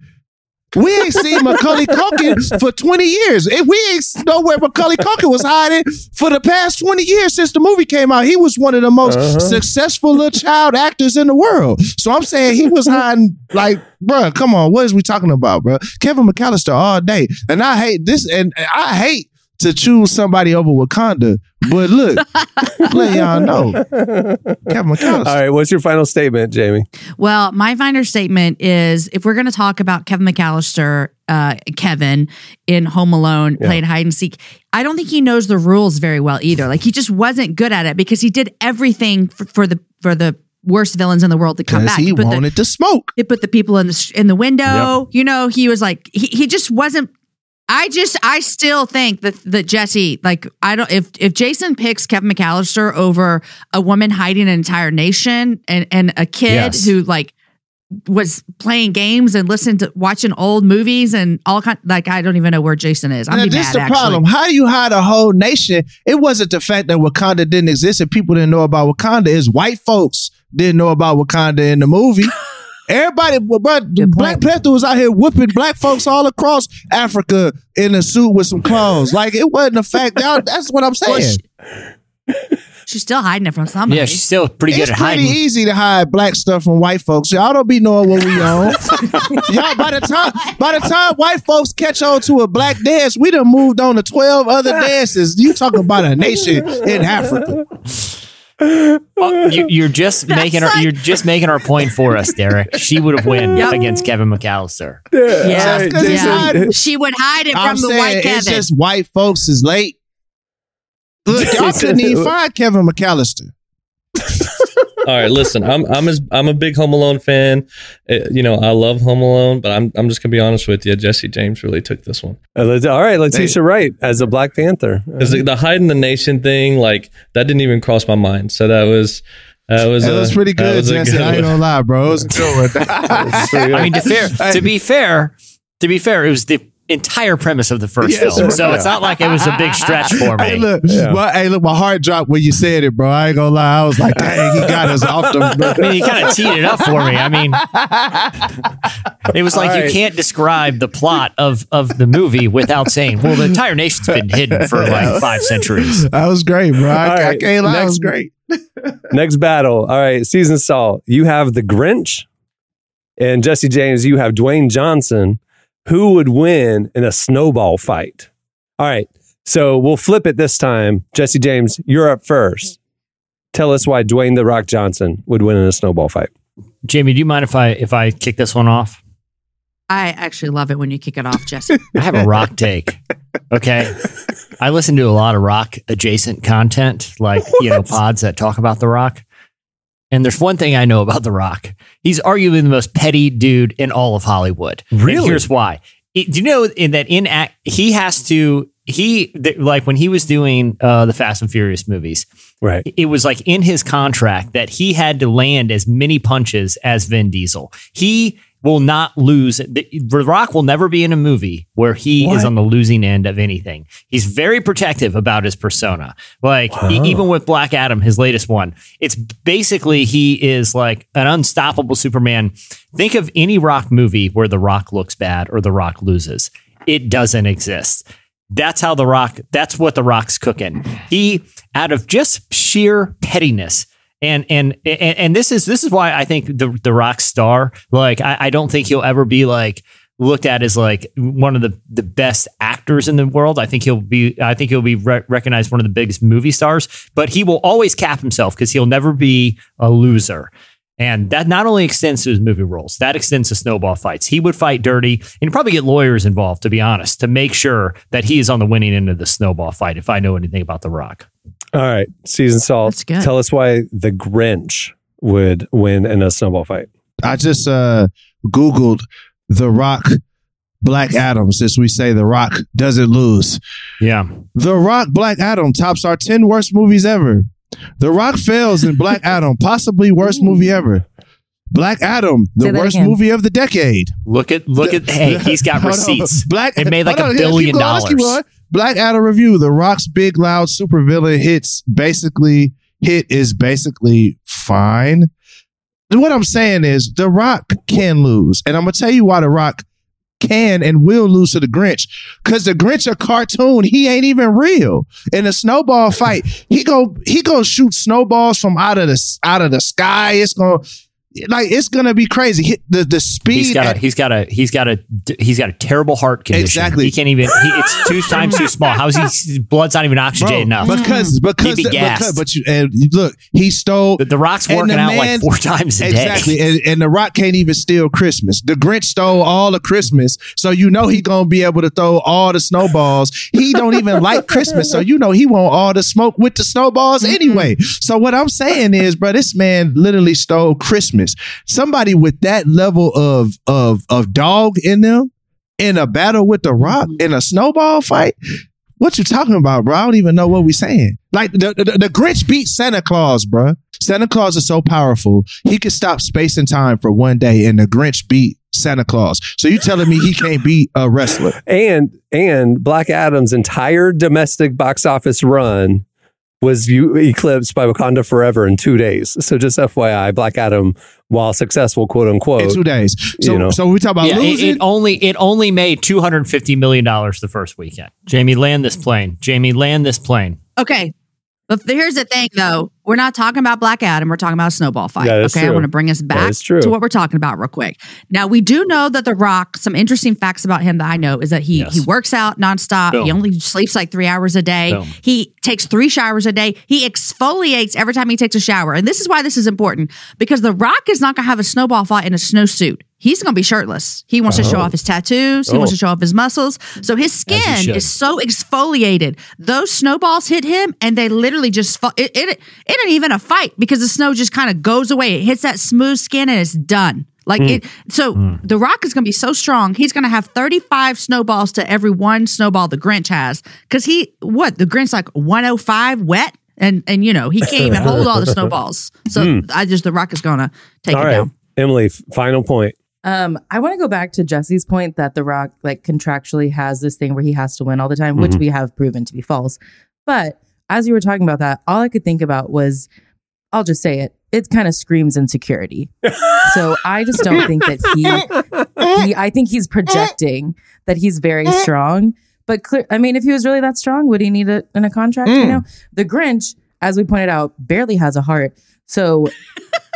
We ain't seen Macaulay Culkin for 20 years. And we ain't know where Macaulay Culkin was hiding for the past 20 years since the movie came out. He was one of the most Uh-huh. successful little child actors in the world. So I'm saying he was hiding, like, bruh, come on, what is we talking about, bruh? Kevin McAllister all day. And I hate this, and I hate to choose somebody over Wakanda. But look, let y'all know. Kevin McAllister. All right. What's your final statement, Jamie? Well, my final statement is if we're going to talk about Kevin McAllister, uh, Kevin in Home Alone Yeah. playing hide and seek, I don't think he knows the rules very well either. Like he just wasn't good at it because he did everything for, for the for the worst villains in the world to come back. he put the- wanted to smoke. He put the people in the in the window. You know, he was like he, he just wasn't. I just I still think that that Jesse like I don't if if Jason picks Kevin McAllister over a woman hiding an entire nation and and a kid Yes. who like was playing games and listening to watching old movies and all kind like I don't even know where Jason is. I'm Now, this mad, the actually. problem. How you hide a whole nation? It wasn't the fact that Wakanda didn't exist and people didn't know about Wakanda. Is white folks didn't know about Wakanda in the movie. Everybody, but Black Panther was out here whooping black folks all across Africa in a suit with some claws. Like it wasn't a fact. That- That's what I'm saying. She's still hiding it from somebody. Yeah, she's still pretty good at hiding. it's at pretty hiding. easy to hide black stuff from white folks. Y'all don't be knowing what we own. Y'all by the time by the time white folks catch on to a black dance, we done moved on to twelve other dances. You talk about a nation in Africa. Oh, you, you're just making our, you're just making our point for us, Derek. She would have won Yep. against Kevin McAllister. Yeah, Just 'cause it's yeah. not- she would hide it I'm from the saying white it's just white folks is late. Look, y'all couldn't even find Kevin McAllister. All right, listen, I'm I'm as I'm a big Home Alone fan. Uh, you know, I love Home Alone, but I'm I'm just gonna be honest with you. Jesse James really took this one. Uh, let's- All right, Letitia Wright as a Black Panther. Because the, the hide in the nation thing, like that didn't even cross my mind. So that was that was That uh, was pretty that good, was a Jesse. I ain't one. gonna lie, bro. It was a good. I mean, to fair, to be fair, to be fair, it was the entire premise of the first Yes, film, sir. so it's not like it was a big stretch for me. Hey, look, my, hey, look, my heart dropped when you said it, bro. I ain't gonna lie. I was like, dang, he got us off the. I the. mean, you kind of teed it up for me. I mean, it was like All you can't describe the plot of of the movie without saying, "Well, the entire nation's been hidden for like five centuries." That was great, bro. I, All I can't lie. That next- was great. Next battle. All right, season salt. You have the Grinch, and Jesse James. You have Dwayne Johnson. Who would win in a snowball fight? All right, so we'll flip it this time. Jesse James, you're up first. Tell us why Dwayne the Rock Johnson would win in a snowball fight. Jamie, do you mind if I if I kick this one off? I actually love it when you kick it off, Jesse. I have a rock take. Okay. I listen to a lot of rock adjacent content, like, you know, pods that talk about The Rock. And there's one thing I know about The Rock. He's arguably the most petty dude in all of Hollywood. And Really? here's why. It- do you know in that in act, he has to, he, th- like when he was doing uh, the Fast and Furious movies, Right. it was like in his contract that he had to land as many punches as Vin Diesel. He will not lose. The The Rock will never be in a movie where he is on the losing end of anything. He's very protective about his persona. Like Wow. even with Black Adam, his latest one, it's basically he is like an unstoppable Superman. Think of any Rock movie where The Rock looks bad or The Rock loses. It doesn't exist. That's how The Rock, that's what The Rock's cooking. He, out of just sheer pettiness, and and and, and this is this is why I think the the rock star like I, I don't think he'll ever be like looked at as like one of the the best actors in the world. I think he'll be I think he'll be re- recognized one of the biggest movie stars, but he will always cap himself because he'll never be a loser. And that not only extends to his movie roles, that extends to snowball fights. He would fight dirty and probably get lawyers involved, to be honest, to make sure that he is on the winning end of the snowball fight, if I know anything about The Rock. All right, season salt. That's good. Tell us why the Grinch would win in a snowball fight. I just uh Googled The Rock Black Adam since we say The Rock doesn't lose. Yeah. The Rock Black Adam tops our 10 worst movies ever. The Rock fails in Black Adam, possibly worst movie ever. Black Adam, the worst again. movie of the decade. Look at look at hey, he's got receipts. Black It made like a on, let's keep billion going, dollars. Black Adam review. The Rock's big loud supervillain hits basically hit is basically fine. What I'm saying is The Rock can lose. And I'm gonna tell you why The Rock can and will lose to the Grinch. Cause the Grinch a cartoon. He ain't even real. In a snowball fight, he go he go shoot snowballs from out of the out of the sky. It's gonna like it's gonna be crazy. Hit the the speed. He's got a he's got a he's got a he's got a terrible heart condition. Exactly. He can't even. He, it's two times too small. How's he? Blood's not even oxygenated enough. because because He'd be because but you and you look he stole the, the Rock's working the out like four times a exactly day. and, and the Rock can't even steal Christmas. The Grinch stole all of Christmas, so you know he gonna be able to throw all the snowballs. He don't even like Christmas, so you know he want all the smoke with the snowballs mm-hmm. anyway. So what I'm saying is, bro, this man literally stole Christmas. Somebody with that level of of of dog in them in a battle with the Rock mm-hmm. in a snowball fight. What you talking about, bro? I don't even know what we're saying. Like the, the the Grinch beat Santa Claus, bro. Santa Claus is so powerful. He could stop space and time for one day, and the Grinch beat Santa Claus. So you telling me he can't beat a wrestler? And and Black Adam's entire domestic box office run was you eclipsed by Wakanda Forever in two days. So just FYI, Black Adam, while successful, quote unquote, In two days. So you know. so we talk about Yeah, it, losing. it only it only made two hundred fifty million dollars the first weekend. Jamie, land this plane. Jamie, land this plane. Okay. But here's the thing, though. We're not talking about Black Adam. We're talking about a snowball fight. That is okay. I want to bring us back to what we're talking about real quick. Now, we do know that The Rock, some interesting facts about him that I know is that he, Yes. he works out nonstop. He only sleeps like three hours a day. Boom. He takes three showers a day. He exfoliates every time he takes a shower. And this is why this is important because The Rock is not going to have a snowball fight in a snowsuit. He's going to be shirtless. He wants to show Oh. off his tattoos. He wants Oh. to show off his muscles. So his skin is so exfoliated. Those snowballs hit him, and they literally just fall. It, it, it ain't even a fight because the snow just kind of goes away. It hits that smooth skin, and it's done. Like hmm. it. So hmm. the Rock is going to be so strong. He's going to have thirty-five snowballs to every one snowball the Grinch has. Because he, what the Grinch like one hundred five wet, and and you know he can't even hold all the snowballs. So hmm. I just the Rock is going to take All it right, down. Emily, final point. Um, I want to go back to Jesse's point that The Rock like contractually has this thing where he has to win all the time, which Mhm. we have proven to be false. But as you were talking about that, all I could think about was, I'll just say it, it kind of screams insecurity. so I just don't think that he, he, I think he's projecting that he's very strong. But clear, I mean, if he was really that strong, would he need it in a contract? You Mm. know, the Grinch, as we pointed out, barely has a heart. So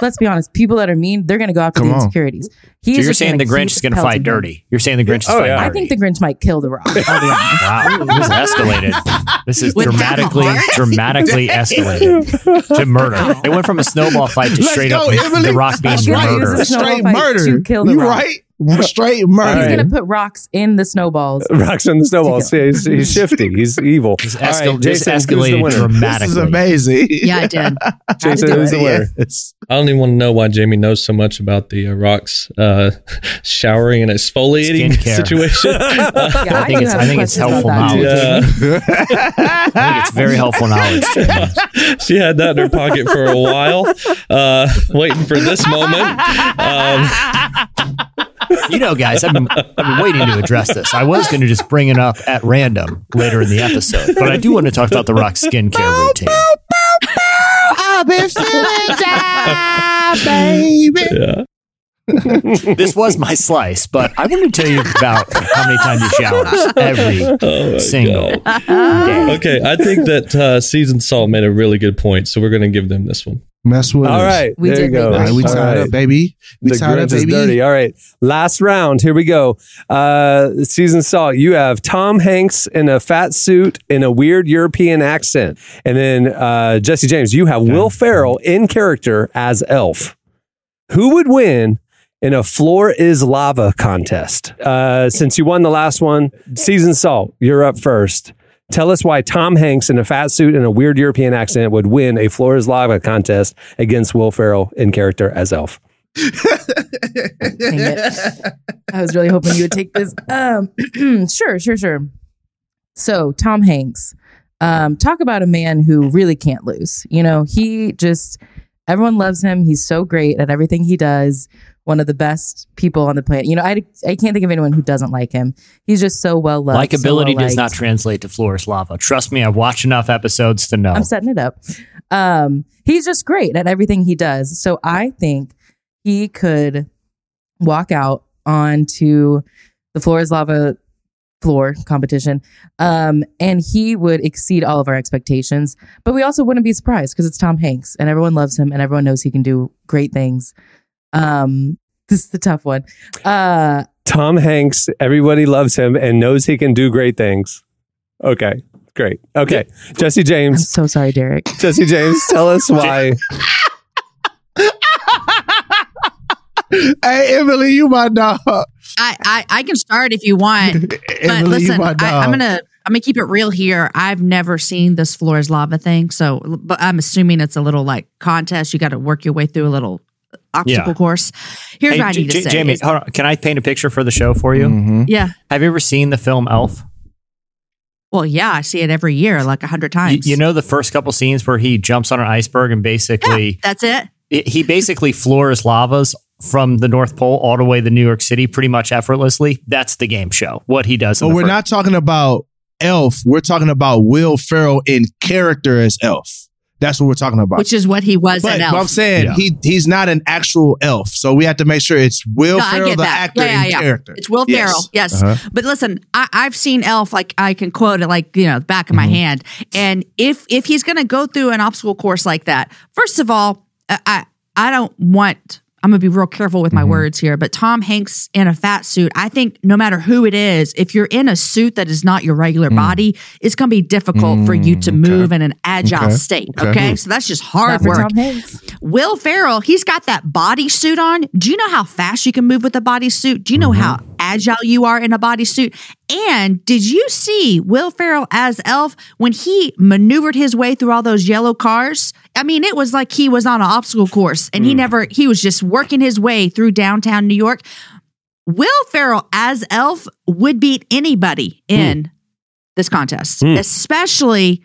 let's be honest, people that are mean, they're going to go after Come the on. insecurities. So He's you're just saying the Grinch is going to pelting fight him. dirty. You're saying the Grinch is Oh, fighting yeah. I think the Grinch might kill the Rock. I'll be honest. Wow, this is escalated. This is With dramatically, dramatically escalated to murder. It went from a snowball fight to Let's straight go, up Emily. the Rock being right. It was murdered. a Straight murder. to kill the you Rock. right? Straight murder. He's going to put rocks in the snowballs. Rocks and the snowballs. Yeah, he's, he's shifty. He's evil. This, All right, escal- this Jason, who's the escalated winner? This is amazing. Yeah, I did. Jason, do who's the winner? I don't even want to know why Jamie knows so much about the uh, rocks uh, showering and exfoliating Skincare. situation. Yeah, I think do it's- I think it's helpful about that, too, Yeah. I think it's very helpful knowledge. She had that in her pocket for a while, uh, waiting for this moment. Um, You know, guys, I've been, I've been waiting to address this. I was going to just bring it up at random later in the episode, but I do want to talk about the Rock skincare routine. I've been feeling down, baby. yeah. This was my slice, but I want to tell you about how many times he showers every Oh single God. day. Okay, I think that uh, seasoned salt made a really good point, so we're going to give them this one. Mess with All us. right. We there did you go. make All right, we All tied right. up, baby. We the tied up, Grinch is baby. dirty. All right. Last round. Here we go. Uh, season salt. You have Tom Hanks in a fat suit in a weird European accent. And then uh, Jesse James, you have Will Ferrell in character as Elf. Who would win in a floor is lava contest? Uh, since you won the last one, season salt, you're up first. Tell us why Tom Hanks in a fat suit and a weird European accent would win a floor lava contest against Will Ferrell in character as Elf. I was really hoping you would take this. Um, sure, sure, sure. So, Tom Hanks, um, talk about a man who really can't lose. You know, he just, everyone loves him. He's so great at everything he does. One of the best people on the planet. You know, I, I can't think of anyone who doesn't like him. He's just so well loved. so Likability does not translate to floor lava. Trust me, I've watched enough episodes to know. I'm setting it up. Um, he's just great at everything he does. So I think he could walk out onto the floor lava floor competition, um, and he would exceed all of our expectations. But we also wouldn't be surprised because it's Tom Hanks, and everyone loves him, and everyone knows he can do great things. Um, this is the tough one. Uh, Tom Hanks, everybody loves him and knows he can do great things. Okay, great. Okay, Jesse I'm James. so sorry, Derek. Jesse James, tell us why. hey, Emily, you my dog. I, I I can start if you want, but Emily, you listen, my I, dog. I'm gonna I'm gonna keep it real here. I've never seen this floor is lava thing, so but I'm assuming it's a little like contest. You got to work your way through a little obstacle Yeah. course. Here's Hey, what I J- need to say. Jamie, hold on. can I paint a picture for the show for you? Mhm. yeah. Have you ever seen the film Elf? Well, yeah, I see it every year, like a hundred times. you know the first couple scenes where he jumps on an iceberg and basically That's it. it- he basically floors lavas from the North Pole all the way to New York City pretty much effortlessly. That's the game show. What he does. in But the we're first- not talking about Elf. We're talking about Will Ferrell in character as Elf. That's what we're talking about. Which is what he was but, in but I'm saying Yeah. he he's not an actual elf, so we have to make sure it's Will No, Ferrell, the that. actor Yeah, yeah, in yeah. character. It's Will Yes. Ferrell, yes. Uh-huh. But listen, I, I've seen Elf. Like I can quote it, like you know, the back of Mm-hmm. my hand. And if if he's going to go through an obstacle course like that, first of all, I I, I don't want. I'm going to be real careful with my Mm-hmm. words here, but Tom Hanks in a fat suit, I think no matter who it is, if you're in a suit that is not your regular body, it's going to be difficult for you to Mm, okay. move in an agile Okay. state. Okay. Okay. So that's just hard for work. Will Ferrell, he's got that bodysuit on. Do you know how fast you can move with a bodysuit? Do you know Mm-hmm. how agile you are in a bodysuit? And did you see Will Ferrell as Elf when he maneuvered his way through all those yellow cars? I mean, it was like he was on an obstacle course and Mm. he never, he was just working his way through downtown New York. Will Ferrell as Elf would beat anybody in this contest, Hmm. especially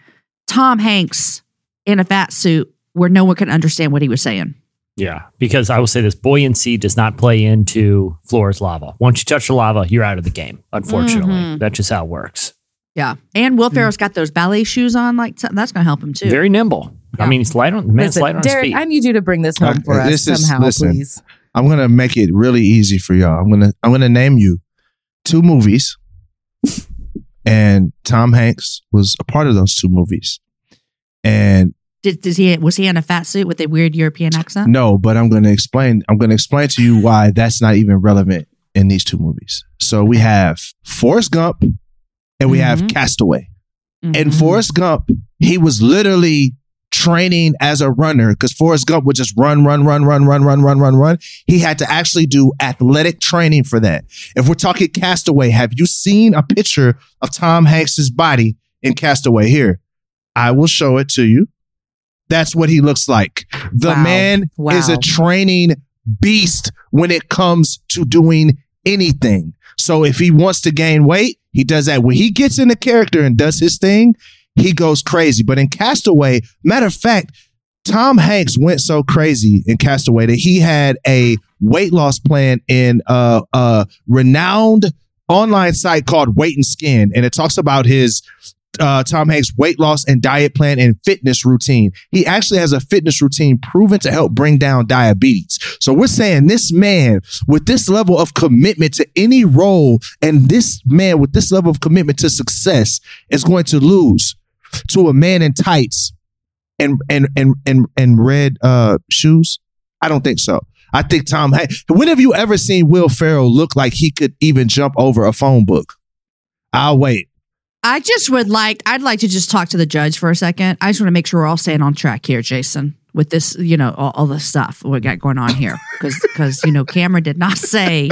Tom Hanks in a fat suit where no one could understand what he was saying. Yeah, because I will say this: buoyancy does not play into floors lava. Once you touch the lava, you're out of the game. Unfortunately, Mhm. that's just how it works. Yeah. And Will Ferrell's got those ballet shoes on. Like that's going to help him too. Very nimble. I mean, he's light on the man's Listen, light on his Derek, feet. I need you to bring this uh, home for Okay, us this is- somehow, listen. please. I'm gonna make it really easy for y'all. I'm gonna I'm gonna name you two movies, and Tom Hanks was a part of those two movies. And Did, did he was he in a fat suit with a weird European accent? no, but I'm gonna explain. I'm gonna explain to you why that's not even relevant in these two movies. So we have Forrest Gump, and we have Mhm. Castaway. In Mhm. Forrest Gump, he was literally training as a runner because Forrest Gump would just run, run, run, run, run, run, run, run, run. He had to actually do athletic training for that. If we're talking Castaway, have you seen a picture of Tom Hanks's body in Castaway? Here, I will show it to you. That's what he looks like. The Wow. man is a training beast when it comes to doing anything. So if he wants to gain weight, he does that. When he gets in the character and does his thing, he goes crazy. But in Castaway, matter of fact, Tom Hanks went so crazy in Castaway that he had a weight loss plan in a, a renowned online site called Weight and Skin, and it talks about his uh, Tom Hanks weight loss and diet plan and fitness routine. He actually has a fitness routine proven to help bring down diabetes. So we're saying this man with this level of commitment to any role and this man with this level of commitment to success is going to lose to a man in tights and and and and, and red uh shoes? I don't think so. I think Tom Hanks. When have you ever seen Will Ferrell look like he could even jump over a phone book? I'll wait. I just would like I'd like to just talk to the judge for a second. I just want to make sure we're all staying on track here, Jason, with this, you know, all, all the stuff we got going on here. Because because you know, Cameron did not say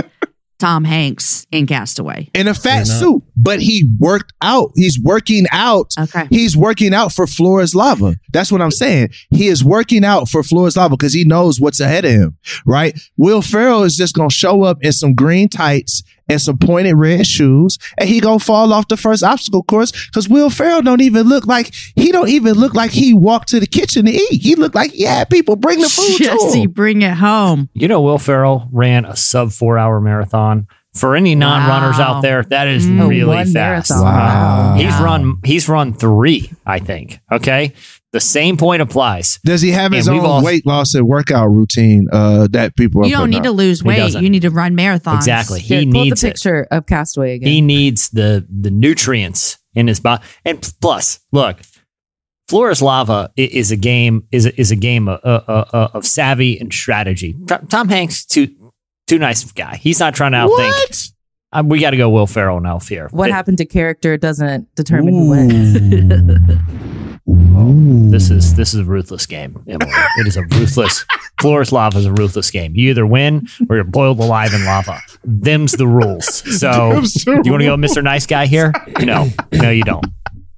Tom Hanks in Castaway. in a fat You're suit, but he worked out. He's working out. Okay. He's working out for Floor is Lava. That's what I'm saying. He is working out for Floor is Lava because he knows what's ahead of him, right? Will Ferrell is just going to show up in some green tights and some pointed red shoes and he going to fall off the first obstacle course because Will Ferrell don't even look like, he don't even look like he walked to the kitchen to eat. He looked like, yeah, people bring the food to him. bring it home. You know, Will Ferrell ran a sub four hour marathon. For any non runners Wow. out there, that is Mm. Really fast. marathon. Wow. He's Yeah. run he's run three, I think. Okay. The same point applies. Does he have his And own all- weight loss and workout routine uh, that people are You don't need out? to lose weight. You need to run marathons. Exactly. He Derek, pull up needs the it. picture of Castaway again. He needs the the nutrients in his body. And plus, look, Floor is Lava is a game is a, is a game of, uh, uh, uh, of savvy and strategy. Tom- Tom Hanks too too nice of a guy. He's not trying to outthink. What? Uh, we got to go Will Ferrell and Elf here. What It- happened to character doesn't determine who wins. This is this is a ruthless game, Emily. It is a ruthless. Floor Lava is a ruthless game. You either win or you're boiled alive in lava. Them's the rules. So, Them's the you want to go, Mr. Nice Guy here? No, no, you don't.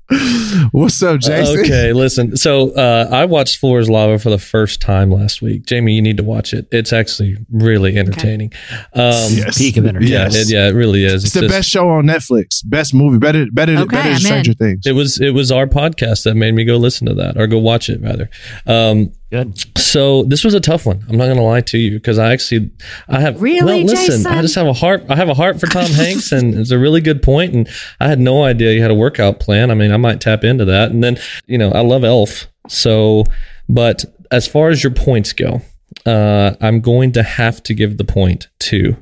What's up, Jason? Okay, listen. So uh, I watched Floor's Lava for the first time last week. Jamie, you need to watch it. It's actually really entertaining. Um, Peak of entertainment. Yeah, it, yeah, it really is. It's the just- best show on Netflix. Best movie. Better, better, Okay, better than Stranger. Things. It was it was our podcast that made me go listen to that or go watch it rather. Um, Good. So this was a tough one. I'm not going to lie to you because I actually I have Really, well listen. Jason? I just have a heart. I have a heart for Tom Hanks, and it's a really good point. And I had no idea you had a workout plan. I mean, I might tap into that. And then you know I love Elf. So, but as far as your points go, uh, I'm going to have to give the point to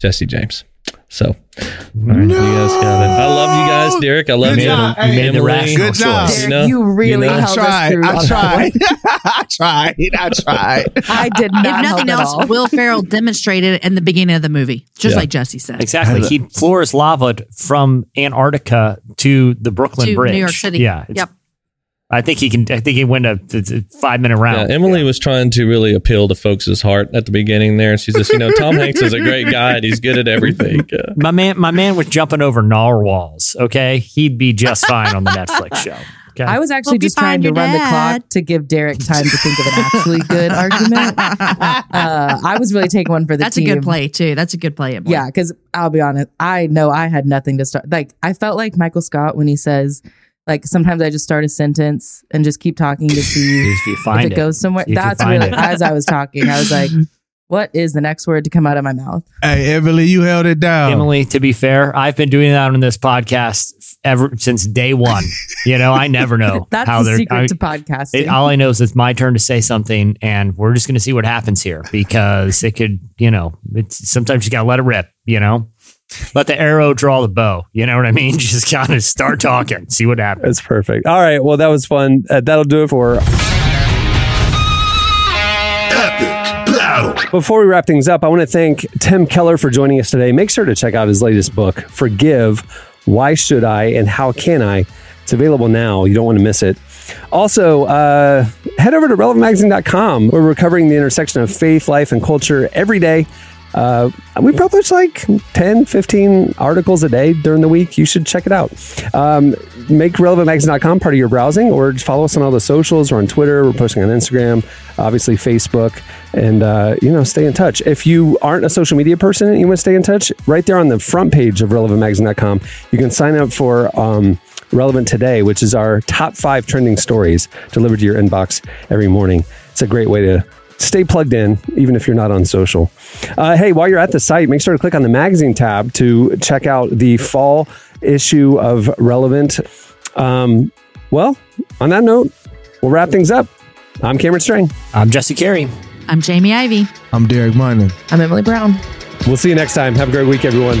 Jesse James. So, all right, you guys got it. I love you guys, Derek. I love Good you. job. You made the Emily. rational Good job. choice. Derek, know? you really know? I held us tried. I tried. I tried. I tried. I did not if nothing help at else, all. Will Ferrell demonstrated it in the beginning of the movie, just Yeah. like Jesse said. Exactly. He floors is lava from Antarctica to the Brooklyn To Bridge. New York City. Yeah. Yep. I think he can. I think he went a, a five minute Yeah, round. Emily was trying to really appeal to folks' heart at the beginning there. She's just, you know, Tom Hanks is a great guy and he's good at everything. Uh, My man, my man was jumping over narwhals. Okay, he'd be just fine on the Netflix show. Okay, I was actually Hope you just trying to your run the clock to give Derek time to think of an actually good argument. Uh, I was really taking one for the That's team. a good play too. That's a good play. Emily. Yeah, because I'll be honest, I know I had nothing to start. Like I felt like Michael Scott when he says, like sometimes I just start a sentence and just keep talking to see if you if find it, it, goes somewhere. See if That's really it. as I was talking, I was like, what is the next word to come out of my mouth? Hey, Emily, you held it down. Emily, to be fair, I've been doing that on this podcast ever since day one. you know, I never know That's how the they're. secret I- to podcasting. it, all I know is it's my turn to say something, and we're just going to see what happens here because it could, you know, it's sometimes you got to let it rip. You know, let the arrow draw the bow. You know what I mean? Just kind of start talking, see what happens. That's perfect. All right. Well, that was fun. Uh, that'll do it for. Before we wrap things up, I want to thank Tim Keller for joining us today. Make sure to check out his latest book, Forgive Why Should I and How Can I? It's available now. You don't want to miss it. Also, uh, head over to relevantmagazine.com where we're covering the intersection of faith, life, and culture every day. Uh, we publish like 10, 15 articles a day during the week. You should check it out. Um, make relevantmagazine.com part of your browsing or just follow us on all the socials. We're on Twitter. We're posting on Instagram, obviously Facebook, and, uh, you know, stay in touch. If you aren't a social media person and you want to stay in touch, right there on the front page of relevantmagazine.com, you can sign up for, um, Relevant Today, which is our top five trending stories delivered to your inbox every morning. It's a great way to stay plugged in, even if you're not on social. Uh, hey, while you're at the site, make sure to click on the magazine tab to check out the fall issue of Relevant. Um, well, on that note, we'll wrap things up. I'm Cameron Strang. I'm Jesse Carey. I'm Jamie Ivey. I'm Derek Minor. I'm Emily Brown. We'll see you next time. Have a great week, everyone.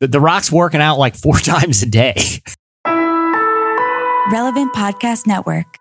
The, the Rock's working out like four times a day. Relevant Podcast Network.